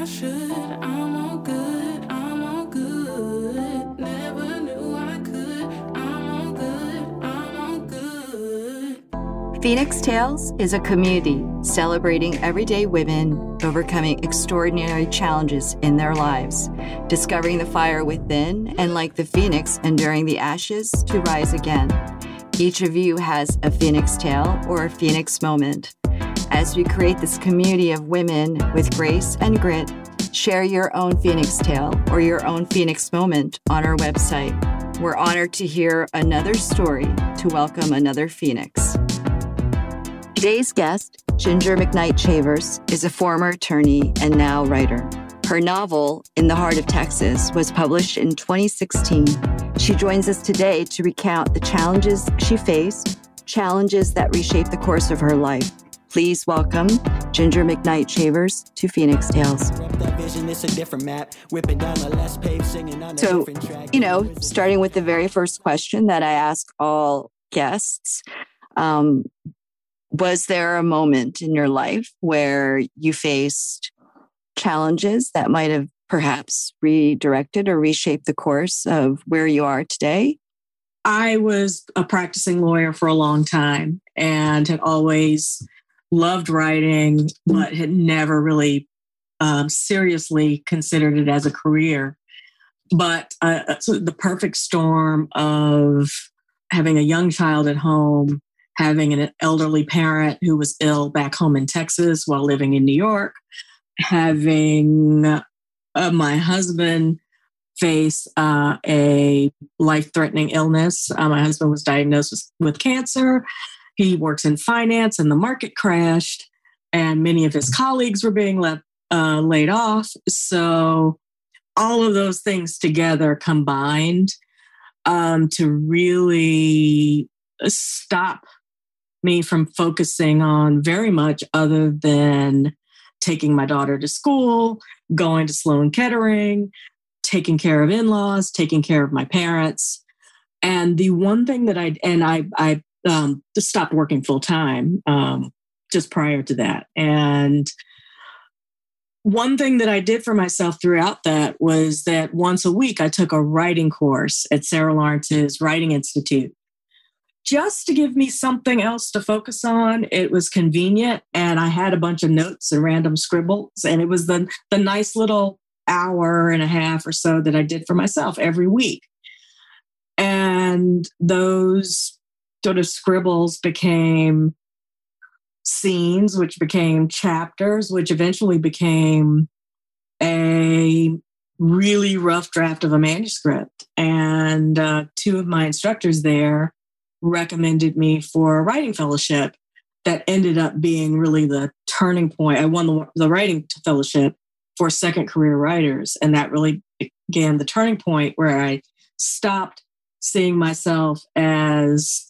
I should. I'm all good. I'm all good. Never knew I could. I'm all good. I'm all good. Phoenix Tales is a community celebrating everyday women overcoming extraordinary challenges in their lives, discovering the fire within, and like the phoenix, enduring the ashes to rise again. Each of you has a phoenix tale or a phoenix moment. As we create this community of women with grace and grit, share your own phoenix tale or your own phoenix moment on our website. We're honored to hear another story to welcome another phoenix. Today's guest, Ginger McKnight Chavers, is a former attorney and now writer. Her novel, In the Heart of Texas, was published in 2016. She joins us today to recount the challenges she faced, challenges that reshaped the course of her life. Please welcome Ginger McKnight Chavers to Phoenix Tales. So, you know, starting with the very first question that I ask all guests um, Was there a moment in your life where you faced challenges that might have perhaps redirected or reshaped the course of where you are today? I was a practicing lawyer for a long time and had always loved writing, but had never really um, seriously considered it as a career. But uh, uh, so the perfect storm of having a young child at home, having an elderly parent who was ill back home in Texas while living in New York, having uh, my husband face uh, a life threatening illness. Uh, my husband was diagnosed with, with cancer. He works in finance, and the market crashed, and many of his colleagues were being left, uh, laid off. So, all of those things together combined um, to really stop me from focusing on very much other than taking my daughter to school, going to Sloan Kettering, taking care of in-laws, taking care of my parents. And the one thing that I and I I um, stopped working full time um, just prior to that. And one thing that I did for myself throughout that was that once a week I took a writing course at Sarah Lawrence's Writing Institute just to give me something else to focus on. It was convenient, and I had a bunch of notes and random scribbles, and it was the the nice little hour and a half or so that I did for myself every week. And those sort of scribbles became scenes, which became chapters, which eventually became a really rough draft of a manuscript. And uh, two of my instructors there recommended me for a writing fellowship that ended up being really the turning point. I won the, the writing fellowship for second career writers. And that really began the turning point where I stopped seeing myself as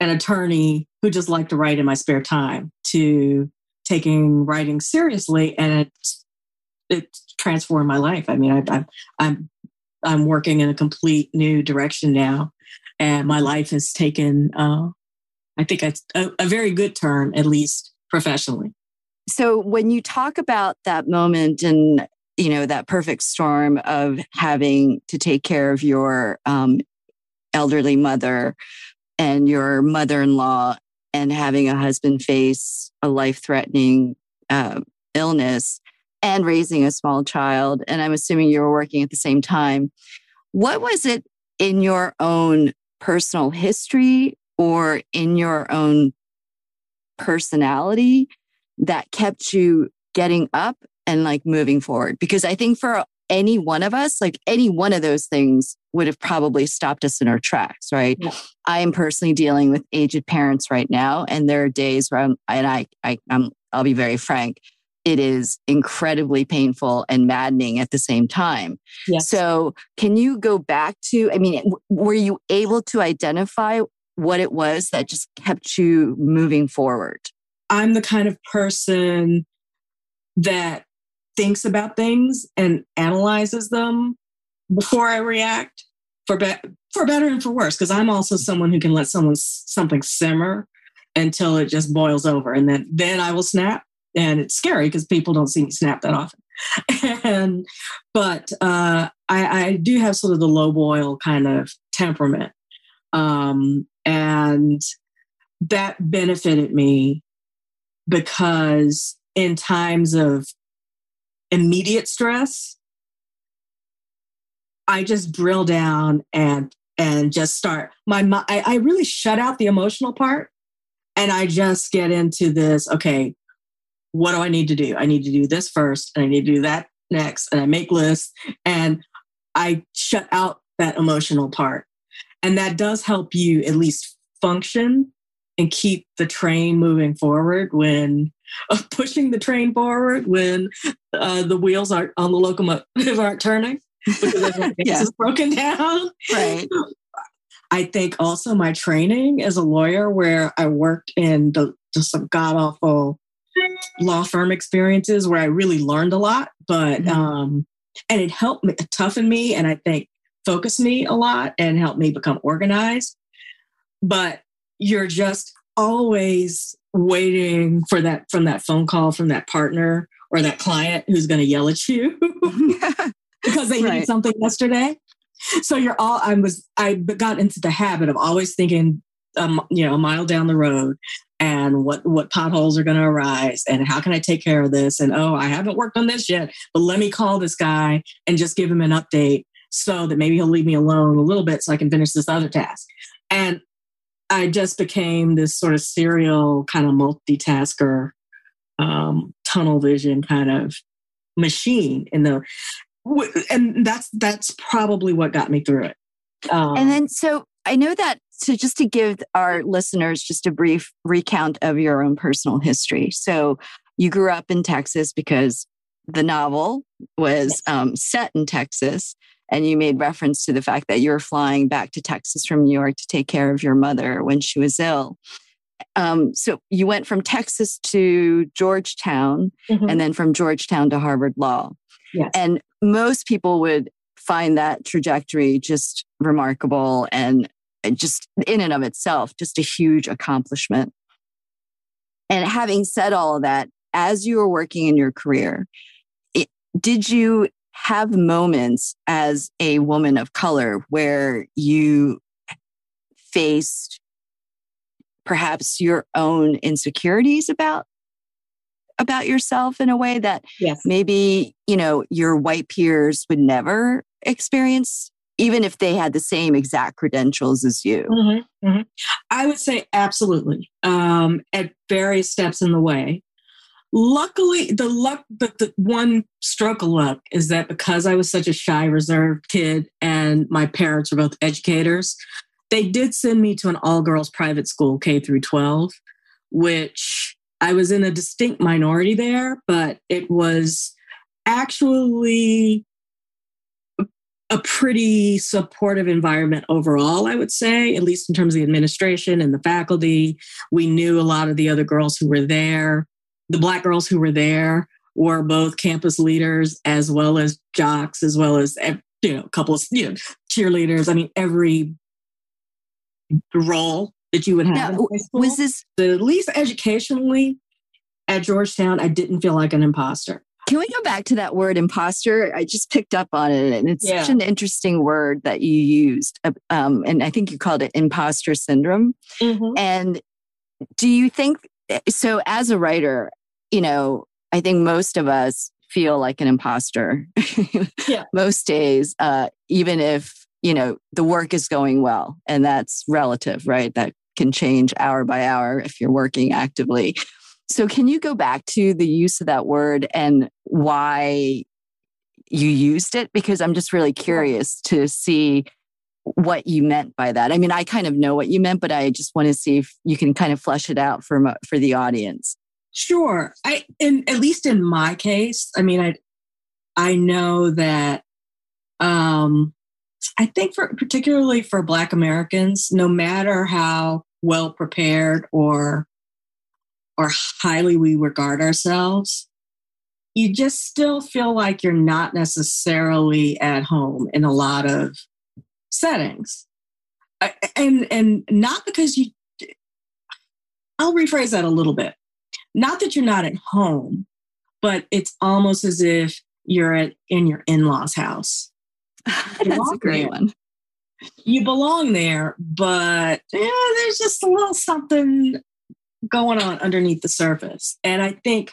an attorney who just liked to write in my spare time to taking writing seriously. And it, it transformed my life. I mean, I, I, I'm, I'm working in a complete new direction now and my life has taken, uh, I think, a, a very good turn, at least professionally. So when you talk about that moment and you know that perfect storm of having to take care of your um, elderly mother and your mother-in-law and having a husband face a life-threatening uh, illness and raising a small child and i'm assuming you were working at the same time what was it in your own personal history or in your own personality that kept you getting up and like moving forward? Because I think for any one of us, like any one of those things would have probably stopped us in our tracks, right? Yeah. I am personally dealing with aged parents right now, and there are days where I'm, and I, I, I'm, I'll be very frank, it is incredibly painful and maddening at the same time. Yes. So, can you go back to, I mean, were you able to identify what it was that just kept you moving forward? I'm the kind of person that thinks about things and analyzes them before I react for be- for better and for worse because I'm also someone who can let someone something simmer until it just boils over and then then I will snap and it's scary because people don't see me snap that often. and but uh, I, I do have sort of the low boil kind of temperament, um, and that benefited me because in times of immediate stress, I just drill down and and just start my I, I really shut out the emotional part and I just get into this. Okay, what do I need to do? I need to do this first, and I need to do that next, and I make lists and I shut out that emotional part, and that does help you at least function and keep the train moving forward when uh, pushing the train forward when uh, the wheels aren't on the locomotive aren't turning because yeah. is broken down. Right. I think also my training as a lawyer, where I worked in the just some god awful law firm experiences, where I really learned a lot, but mm-hmm. um, and it helped me toughen me, and I think focus me a lot and help me become organized. But you're just always waiting for that from that phone call from that partner or that client who's going to yell at you because they right. need something yesterday. So you're all I was I got into the habit of always thinking um, you know a mile down the road and what what potholes are going to arise and how can I take care of this and oh I haven't worked on this yet but let me call this guy and just give him an update so that maybe he'll leave me alone a little bit so I can finish this other task. And I just became this sort of serial kind of multitasker, um, tunnel vision kind of machine in the, and that's that's probably what got me through it. Um, and then, so I know that. So, just to give our listeners just a brief recount of your own personal history. So, you grew up in Texas because the novel was um, set in Texas and you made reference to the fact that you were flying back to Texas from New York to take care of your mother when she was ill. Um, so you went from Texas to Georgetown mm-hmm. and then from Georgetown to Harvard Law. Yes. And most people would find that trajectory just remarkable and just in and of itself, just a huge accomplishment. And having said all of that, as you were working in your career, it, did you have moments as a woman of color where you faced perhaps your own insecurities about about yourself in a way that yes. maybe you know your white peers would never experience even if they had the same exact credentials as you mm-hmm, mm-hmm. i would say absolutely um, at various steps in the way luckily the luck but the one stroke of luck is that because i was such a shy reserved kid and my parents were both educators they did send me to an all girls private school k through 12 which i was in a distinct minority there but it was actually a pretty supportive environment overall, I would say, at least in terms of the administration and the faculty. We knew a lot of the other girls who were there the black girls who were there were both campus leaders as well as jocks, as well as you know, a couple you know, cheerleaders. I mean, every role that you would have. Now, was this at least educationally at Georgetown? I didn't feel like an imposter. Can we go back to that word imposter? I just picked up on it, and it's yeah. such an interesting word that you used. Uh, um, and I think you called it imposter syndrome. Mm-hmm. And do you think Eh, so as a writer, you know, I think most of us feel like an imposter yeah. most days, uh, even if, you know, the work is going well. And that's relative, right? That can change hour by hour if you're working actively. So, can you go back to the use of that word and why you used it? Because I'm just really curious to see what you meant by that. I mean, I kind of know what you meant, but I just want to see if you can kind of flesh it out for for the audience. Sure. I in at least in my case, I mean, I I know that um I think for particularly for black Americans, no matter how well prepared or or highly we regard ourselves, you just still feel like you're not necessarily at home in a lot of settings. And and not because you I'll rephrase that a little bit. not that you're not at home, but it's almost as if you're at in your in-laws house. That's a great one. You belong there, but yeah, there's just a little something going on underneath the surface. And I think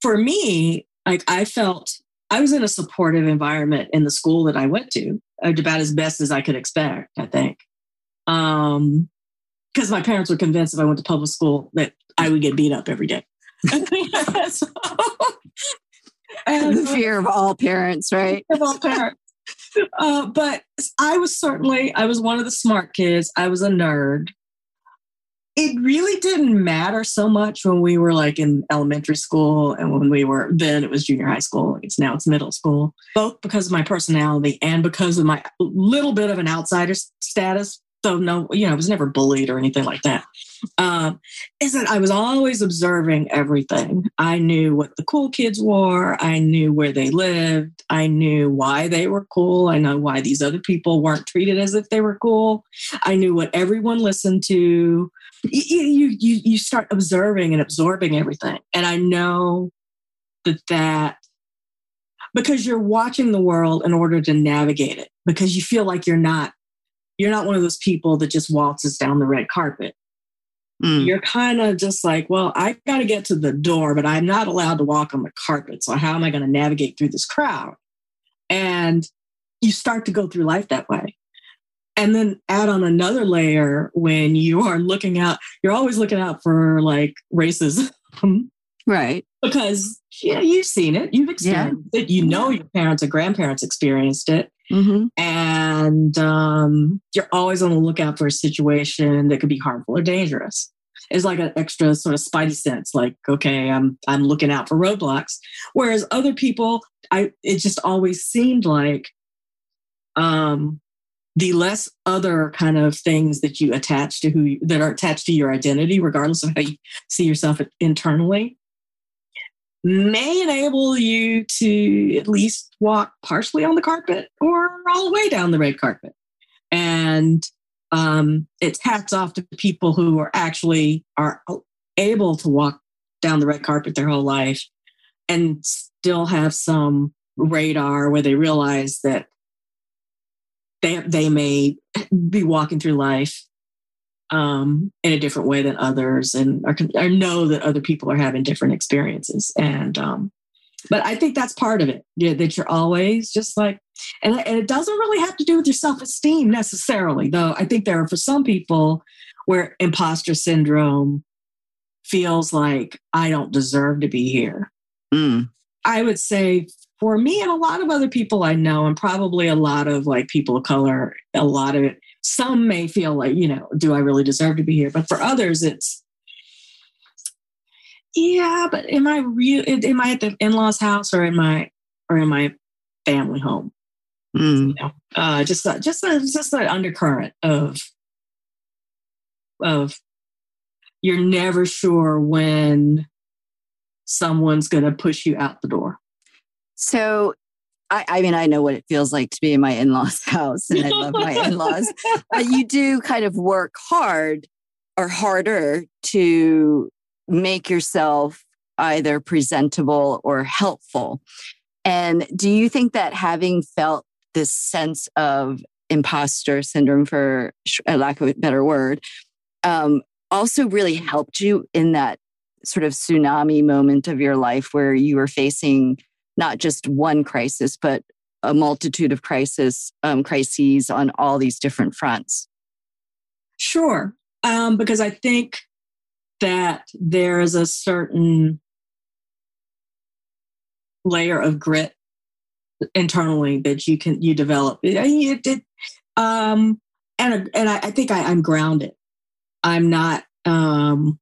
for me, like I felt I was in a supportive environment in the school that I went to, about as best as I could expect, I think. Um, because my parents were convinced if I went to public school that I would get beat up every day. so, and, the fear of all parents, right? Of all parents. Uh, but I was certainly I was one of the smart kids. I was a nerd. It really didn't matter so much when we were like in elementary school and when we were then it was junior high school. It's now it's middle school. Both because of my personality and because of my little bit of an outsider status so no, you know, I was never bullied or anything like that. Um, is that I was always observing everything. I knew what the cool kids wore. I knew where they lived. I knew why they were cool. I know why these other people weren't treated as if they were cool. I knew what everyone listened to. You you you, start observing and absorbing everything, and I know that that because you're watching the world in order to navigate it because you feel like you're not you're not one of those people that just waltzes down the red carpet. Mm. You're kind of just like, well, I got to get to the door, but I'm not allowed to walk on the carpet. So, how am I going to navigate through this crowd? And you start to go through life that way. And then add on another layer when you are looking out, you're always looking out for like racism. Right. Because yeah, you've seen it, you've experienced yeah. it, you know your parents or grandparents experienced it. Mm-hmm. And um, you're always on the lookout for a situation that could be harmful or dangerous. It's like an extra sort of spidey sense, like, okay, I'm I'm looking out for roadblocks. Whereas other people, I it just always seemed like um the less other kind of things that you attach to who you, that are attached to your identity, regardless of how you see yourself internally, may enable you to at least walk partially on the carpet or all the way down the red carpet. And um, it's hats off to people who are actually are able to walk down the red carpet their whole life and still have some radar where they realize that they they may be walking through life um, in a different way than others and are, or know that other people are having different experiences. And, um, but I think that's part of it. Yeah, that you're always just like, and, and it doesn't really have to do with your self esteem necessarily, though. I think there are for some people where imposter syndrome feels like I don't deserve to be here. Mm. I would say for me and a lot of other people I know, and probably a lot of like people of color, a lot of it some may feel like, you know, do I really deserve to be here? But for others, it's, yeah, but am I real? Am I at the in-laws house or in my or in my family home? Mm. You know, uh, just uh, just uh, just an undercurrent of of you're never sure when someone's going to push you out the door. So I, I, mean, I know what it feels like to be in my in law's house and I love my in laws. but you do kind of work hard or harder to make yourself either presentable or helpful. And do you think that having felt this sense of imposter syndrome, for a lack of a better word, um, also really helped you in that sort of tsunami moment of your life where you were facing not just one crisis, but a multitude of crisis um, crises on all these different fronts? Sure, um, because I think that there is a certain layer of grit internally that you can you develop. It, it, um, and and I, I think I, I'm grounded. I'm not um,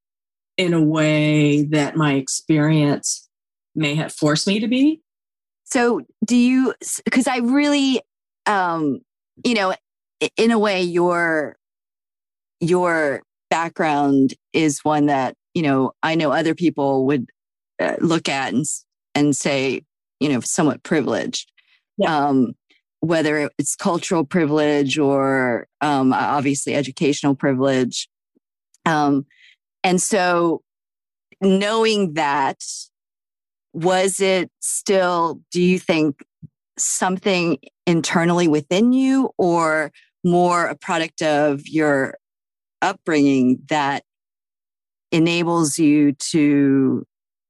in a way that my experience may have forced me to be. So do you, because I really, um, you know, in a way, your, your background is one that, you know, I know other people would uh, look at and, and say, you know, somewhat privileged. Yeah. Um, whether it's cultural privilege or um, obviously educational privilege. Um, and so knowing that, was it still, do you think, something internally within you or more a product of your upbringing that enables you to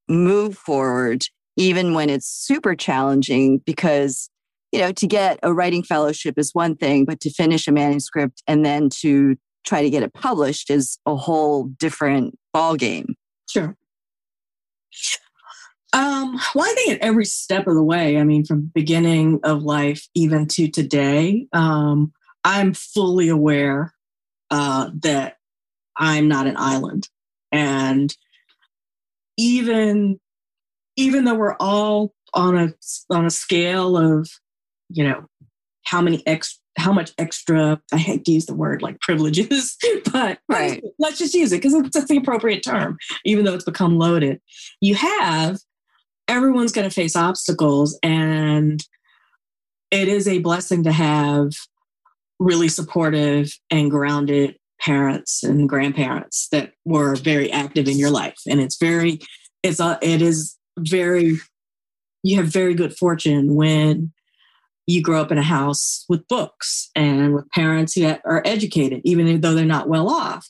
move forward even when it's super challenging because you know to get a writing fellowship is one thing but to finish a manuscript and then to try to get it published is a whole different ball game Sure. Um, well, I think at every step of the way, I mean, from beginning of life even to today, um, I'm fully aware uh, that I'm not an island, and even even though we're all on a on a scale of, you know, how many ex how much extra I hate to use the word like privileges, but Right. let's just use it because it's, it's the appropriate term, even though it's become loaded. You have everyone's going to face obstacles, and it is a blessing to have really supportive and grounded parents and grandparents that were very active in your life. And it's very, it's a, it is very, you have very good fortune when you grow up in a house with books and with parents that are educated, even though they're not well off,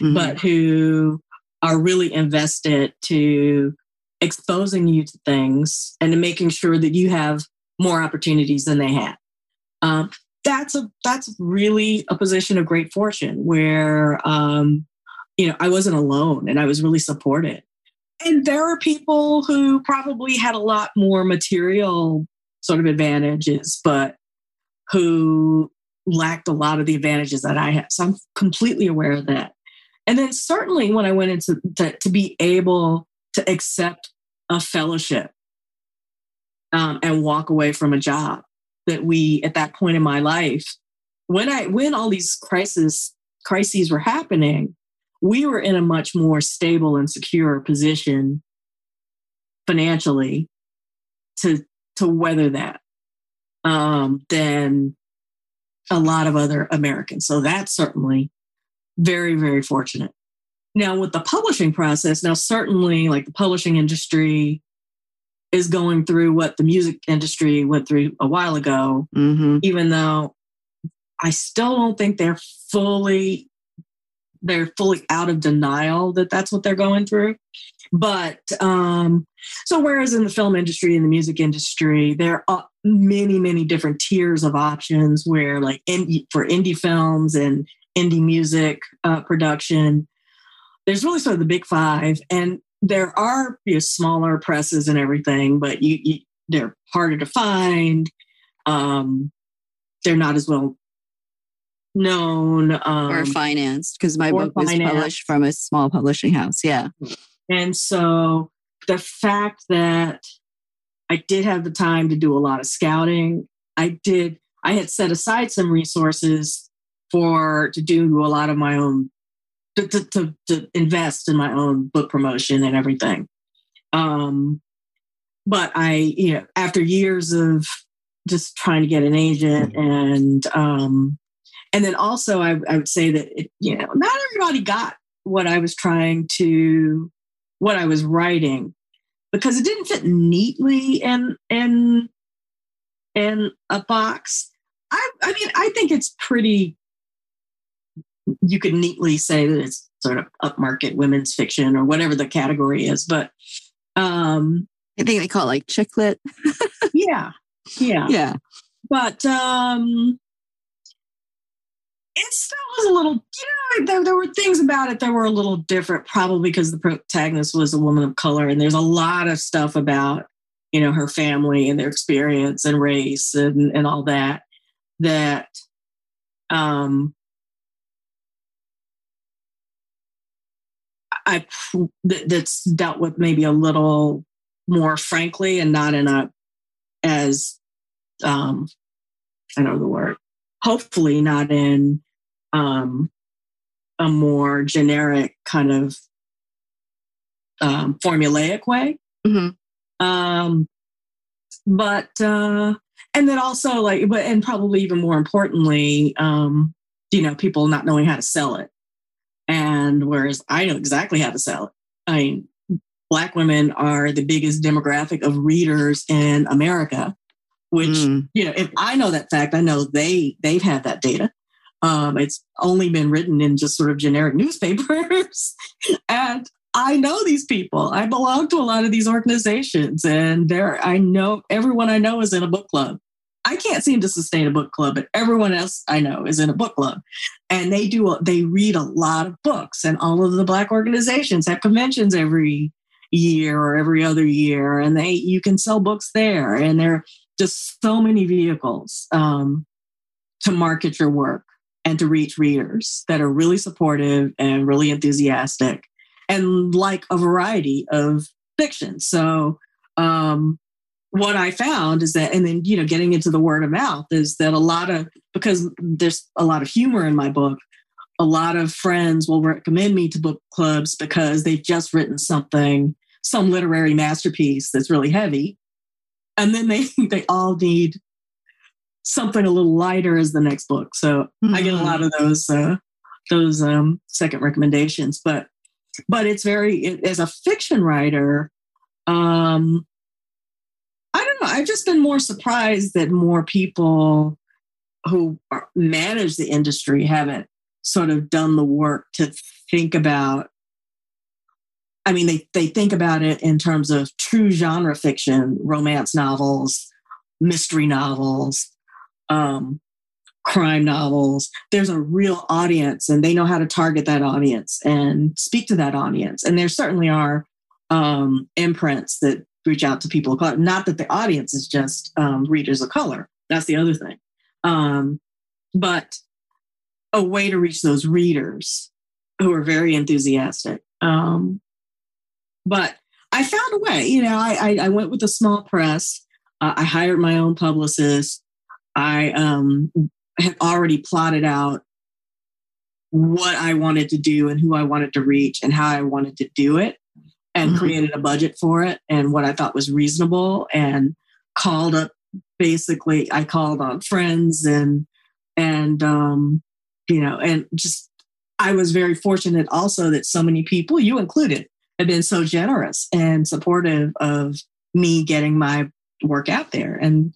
Mhm. but who are really invested to exposing you to things and making sure that you have more opportunities than they had. Um, that's a that's really a position of great fortune where um, you know I wasn't alone and I was really supported. And there are people who probably had a lot more material sort of advantages, but who lacked a lot of the advantages that I had. So I'm completely aware of that. And then certainly when I went into to, to be able to accept a fellowship um, and walk away from a job that we at that point in my life when i when all these crises crises were happening we were in a much more stable and secure position financially to to weather that um, than a lot of other americans. So that's certainly very very fortunate now with the publishing process now certainly like the publishing industry is going through what the music industry went through a while ago Mhm. even though I still don't think they're fully they're fully out of denial that that's what they're going through. But um, so whereas in the film industry and the music industry, there are many many different tiers of options where like indie, for indie films and indie music uh, production, there's really sort of the big five, and there are you know, smaller presses and everything, but you, you they're harder to find. Um, they're not as well known. Um, or financed because my book was published from a small publishing house. Yeah. and so the fact that I did have the time to do a lot of scouting, I did, I had set aside some resources for to do a lot of my own, to, to, to, to invest in my own book promotion and everything. Um, but I, you know, after years of just trying to get an agent and, um, and then also I, I would say that, it, you know, not everybody got what I was trying to, what I was writing because it didn't fit neatly in, in, in a box. I, I mean, I think it's pretty, you could neatly say that it's sort of upmarket women's fiction or whatever the category is, but, um, I think they call it like chick lit. yeah, yeah. Yeah. but um it still was a little you know there, there were things about it that were a little different probably because the protagonist was a woman of color and there's a lot of stuff about you know her family and their experience and race and, and all that that um i that's dealt with maybe a little more frankly and not in a as um I know the word. Hopefully not in um a more generic kind of um formulaic way. Mhm. Um but uh and then also like but and probably even more importantly, um, you know, people not knowing how to sell it. And whereas I know exactly how to sell it. I mean, Black women are the biggest demographic of readers in America, which, Mm. you know, if I know that fact, I know they they've had that data. Um, it's only been written in just sort of generic newspapers. and I know these people. I belong to a lot of these organizations, and there I know everyone I know is in a book club. I can't seem to sustain a book club, but everyone else I know is in a book club, and they do. They read a lot of books, and all of the black organizations have conventions every year or every other year, and they you can sell books there, and there are just so many vehicles um, to market your work and to reach readers that are really supportive and really enthusiastic and like a variety of fiction. So, um, what I found is that, and then, you know, getting into the word of mouth is that a lot of, because there's a lot of humor in my book, a lot of friends will recommend me to book clubs because they've just written something, some literary masterpiece that's really heavy. And then they, they all need something a little lighter as the next book. So I get a lot of those, uh, those um, second recommendations, but but it's very it, as a fiction writer um i don't know i've just been more surprised that more people who manage the industry haven't sort of done the work to think about i mean they they think about it in terms of true genre fiction romance novels mystery novels um crime novels, there's a real audience and they know how to target that audience and speak to that audience. And there certainly are um, imprints that reach out to people of color. Not that the audience is just um, readers of color. That's the other thing. Um, but a way to reach those readers who are very enthusiastic. Um, but I found a way. You know, I, I, I went with a small press. Uh, I hired my own publicist. I um, had already plotted out what I wanted to do and who I wanted to reach and how I wanted to do it and Mhm. created a budget for it and what I thought was reasonable and called up basically I called on friends and and um you know and just I was very fortunate also that so many people you included have been so generous and supportive of me getting my work out there and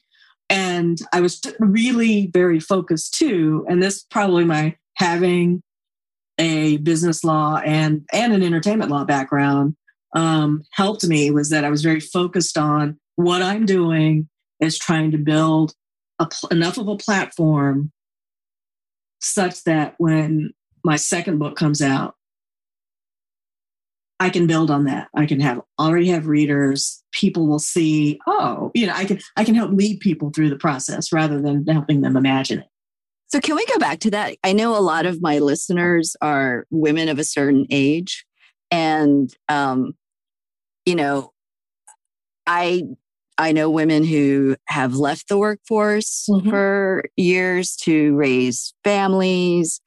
and I was really very focused too. And this probably my having a business law and and an entertainment law background um, helped me was that I was very focused on what I'm doing is trying to build pl- enough of a platform such that when my second book comes out, I can build on that. I can have already have readers. People will see, oh, you know, I can I can help lead people through the process rather than helping them imagine it. So, can we go back to that? I know a lot of my listeners are women of a certain age. And, um, you know, I I know women who have left the workforce Mhm. for years to raise families,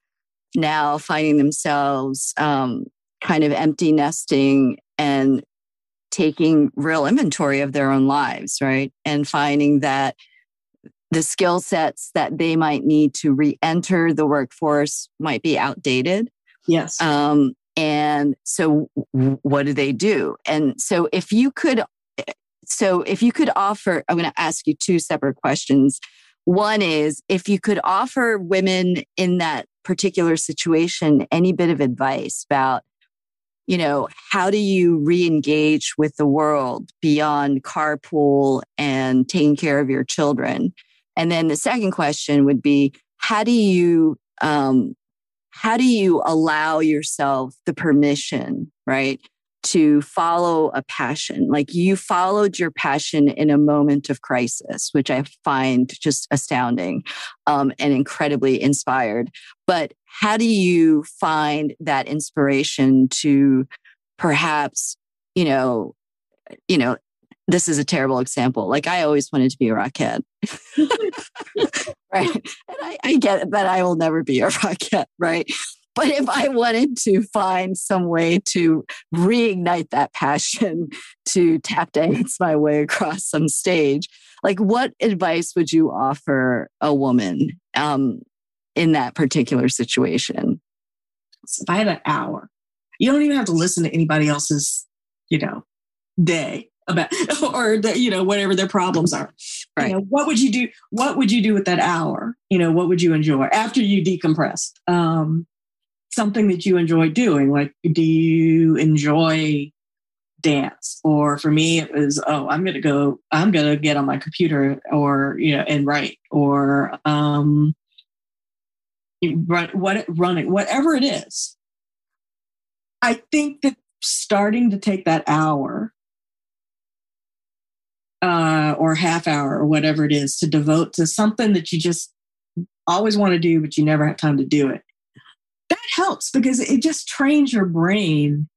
now finding themselves um, kind of empty nesting and taking real inventory of their own lives, right? And finding that the skill sets that they might need to re-enter the workforce might be outdated. Yes. Um, and so what do they do? And so if you could so if you could offer, I'm going to ask you two separate questions. One is if you could offer women in that particular situation any bit of advice about, you know, how do you re-engage with the world beyond carpool and taking care of your children? And then the second question would be, how do you um, how do you allow yourself the permission, right, to follow a passion? Like you followed your passion in a moment of crisis, which I find just astounding um, and incredibly inspired. But how do you find that inspiration to perhaps, you know, you know, this is a terrible example. Like I always wanted to be a rockette. right. And I, I get that I will never be a rockette, right? But if I wanted to find some way to reignite that passion to tap dance my way across some stage, like what advice would you offer a woman um, in that particular situation? had an hour, you don't even have to listen to anybody else's, you know, day about or the, you know whatever their problems are. Right. you know what would you do what would you do with that hour? You know what would you enjoy after you decompress? Um something that you enjoy doing like do you enjoy dance? Or for me it was oh i'm gonna go i'm gonna get on my computer or you know and write or um run what running whatever it is. I think that starting to take that hour uh, or half hour or whatever it is to devote to something that you just always want to do, but you never have time to do it. That helps because it just trains your brain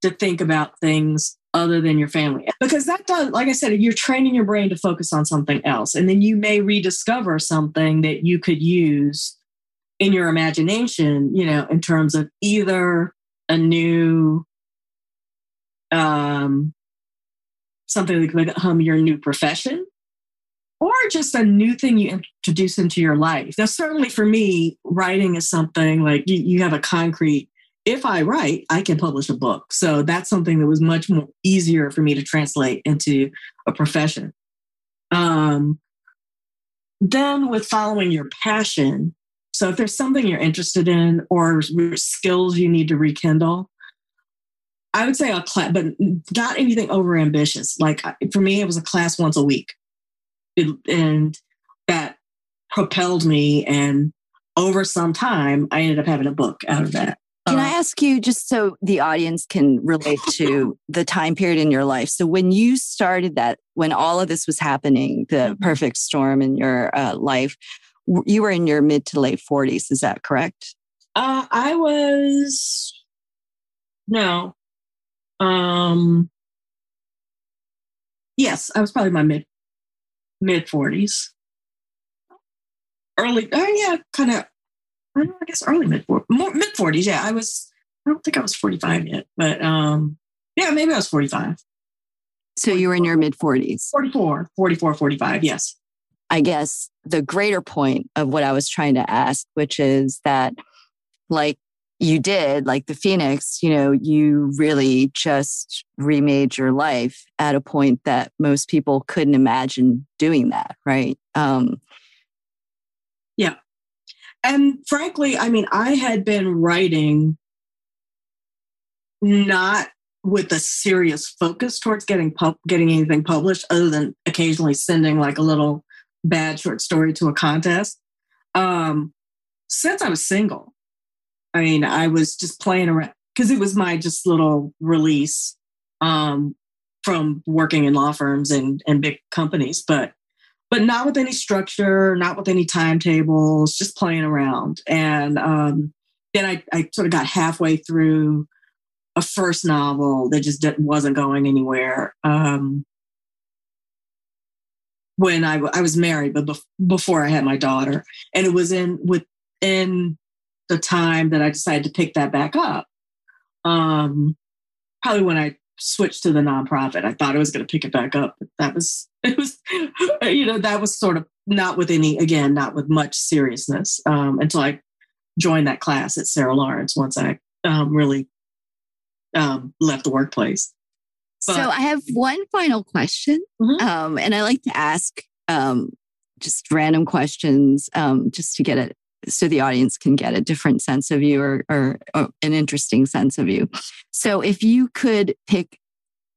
to think about things other than your family. Because that does, like I said, you're training your brain to focus on something else. And then you may rediscover something that you could use in your imagination, you know, in terms of either a new um something that could become your new profession or just a new thing you introduce into your life. Now, certainly for me, writing is something like you, you have a concrete, if I write, I can publish a book. So that's something that was much more easier for me to translate into a profession. Um, then with following your passion, so if there's something you're interested in or skills you need to rekindle, I would say a class, but not anything over ambitious. Like for me, it was a class once a week, it, and that propelled me. And over some time, I ended up having a book out of that. Can I ask you, just so the audience can relate to the time period in your life? So, when you started that, when all of this was happening, the perfect storm in your uh, life, you were in your mid to late 40s. Is that correct? Uh, I was no. Um yes, I was probably my mid mid forties. Early oh yeah, kind of I guess early mid mid forties, yeah. I was I don't think I was 45 yet, but um yeah, maybe I was 45. So, you were in your mid 40s. 44, 44, 45, yes. I guess the greater point of what I was trying to ask, which is that, like you did, like the Phoenix, you know, you really just remade your life at a point that most people couldn't imagine doing that, right? Um, yeah. and frankly, I mean, I had been writing not with a serious focus towards getting pub- getting anything published, other than occasionally sending like a little bad short story to a contest. Um, since I was single, I mean, I was just playing around because it was my just little release um, from working in law firms and and big companies, but but not with any structure, not with any timetables, just playing around. And um, then I, I sort of got halfway through a first novel that just wasn't going anywhere. Um, when I, w- I was married, but bef- before I had my daughter, and it was in within the time that I decided to pick that back up. Um, probably when I switched to the nonprofit, I thought I was going to pick it back up, but that was it was you know that was sort of not with any again not with much seriousness um, until I joined that class at Sarah Lawrence once I um, really um, left the workplace. so I have one final question, Mhm. um, and I like to ask um, just random questions um, just to get it so the audience can get a different sense of you or, or, or an interesting sense of you. So if you could pick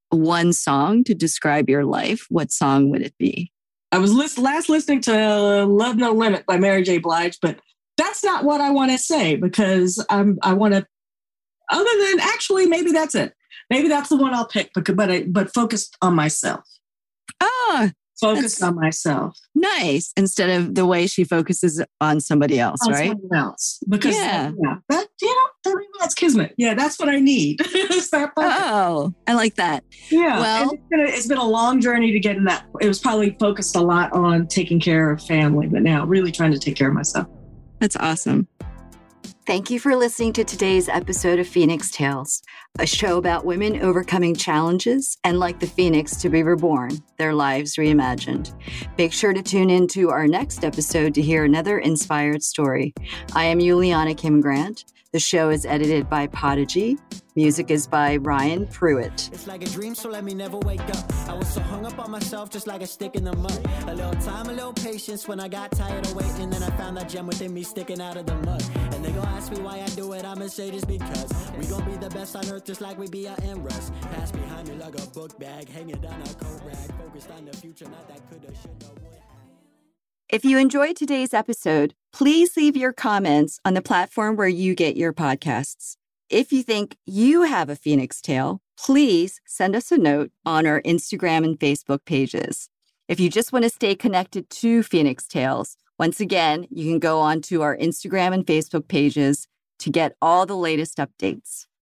one song to describe your life, what song would it be? I was list, last listening to "Love No Limit" by Mary J. Blige, but that's not what I want to say because I'm I want to. Other than actually, maybe that's it. Maybe that's the one I'll pick, but but I, but focused on myself. Ah, Focused on myself. nice. Instead of the way she focuses on somebody else, on right? someone else because Yeah. yeah, that you know that, maybe that's kismet. Yeah, that's what I need. That. Oh, I like that. yeah. well- it's been, a, it's been a long journey to get in that. It was probably focused a lot on taking care of family, but now really trying to take care of myself. That's awesome. Thank you for listening to today's episode of Phoenix Tales, a show about women overcoming challenges and, like the phoenix, to be reborn, their lives reimagined. Make sure to tune in to our next episode to hear another inspired story. I am Yuliana Kim Grant. The show is edited by Podigy. Music is by Ryan Pruitt. It's like a dream, so let me never wake up. I was so hung up on myself, just like a stick in the mud. A little time, a little patience when I got tired of waiting. Then I found that gem within me sticking out of the mud. And they gon' ask me why I do it, I'ma say this because we gon' be the best on earth, just like we be out in rust. Pass behind me like a book bag, hanging down a coat rag. Focused on the future, not that coulda, shoulda, woulda. If you enjoyed today's episode, please leave your comments on the platform where you get your podcasts. If you think you have a Phoenix Tale, please send us a note on our Instagram and Facebook pages. If you just want to stay connected to Phoenix Tales, once again, you can go on to our Instagram and Facebook pages to get all the latest updates.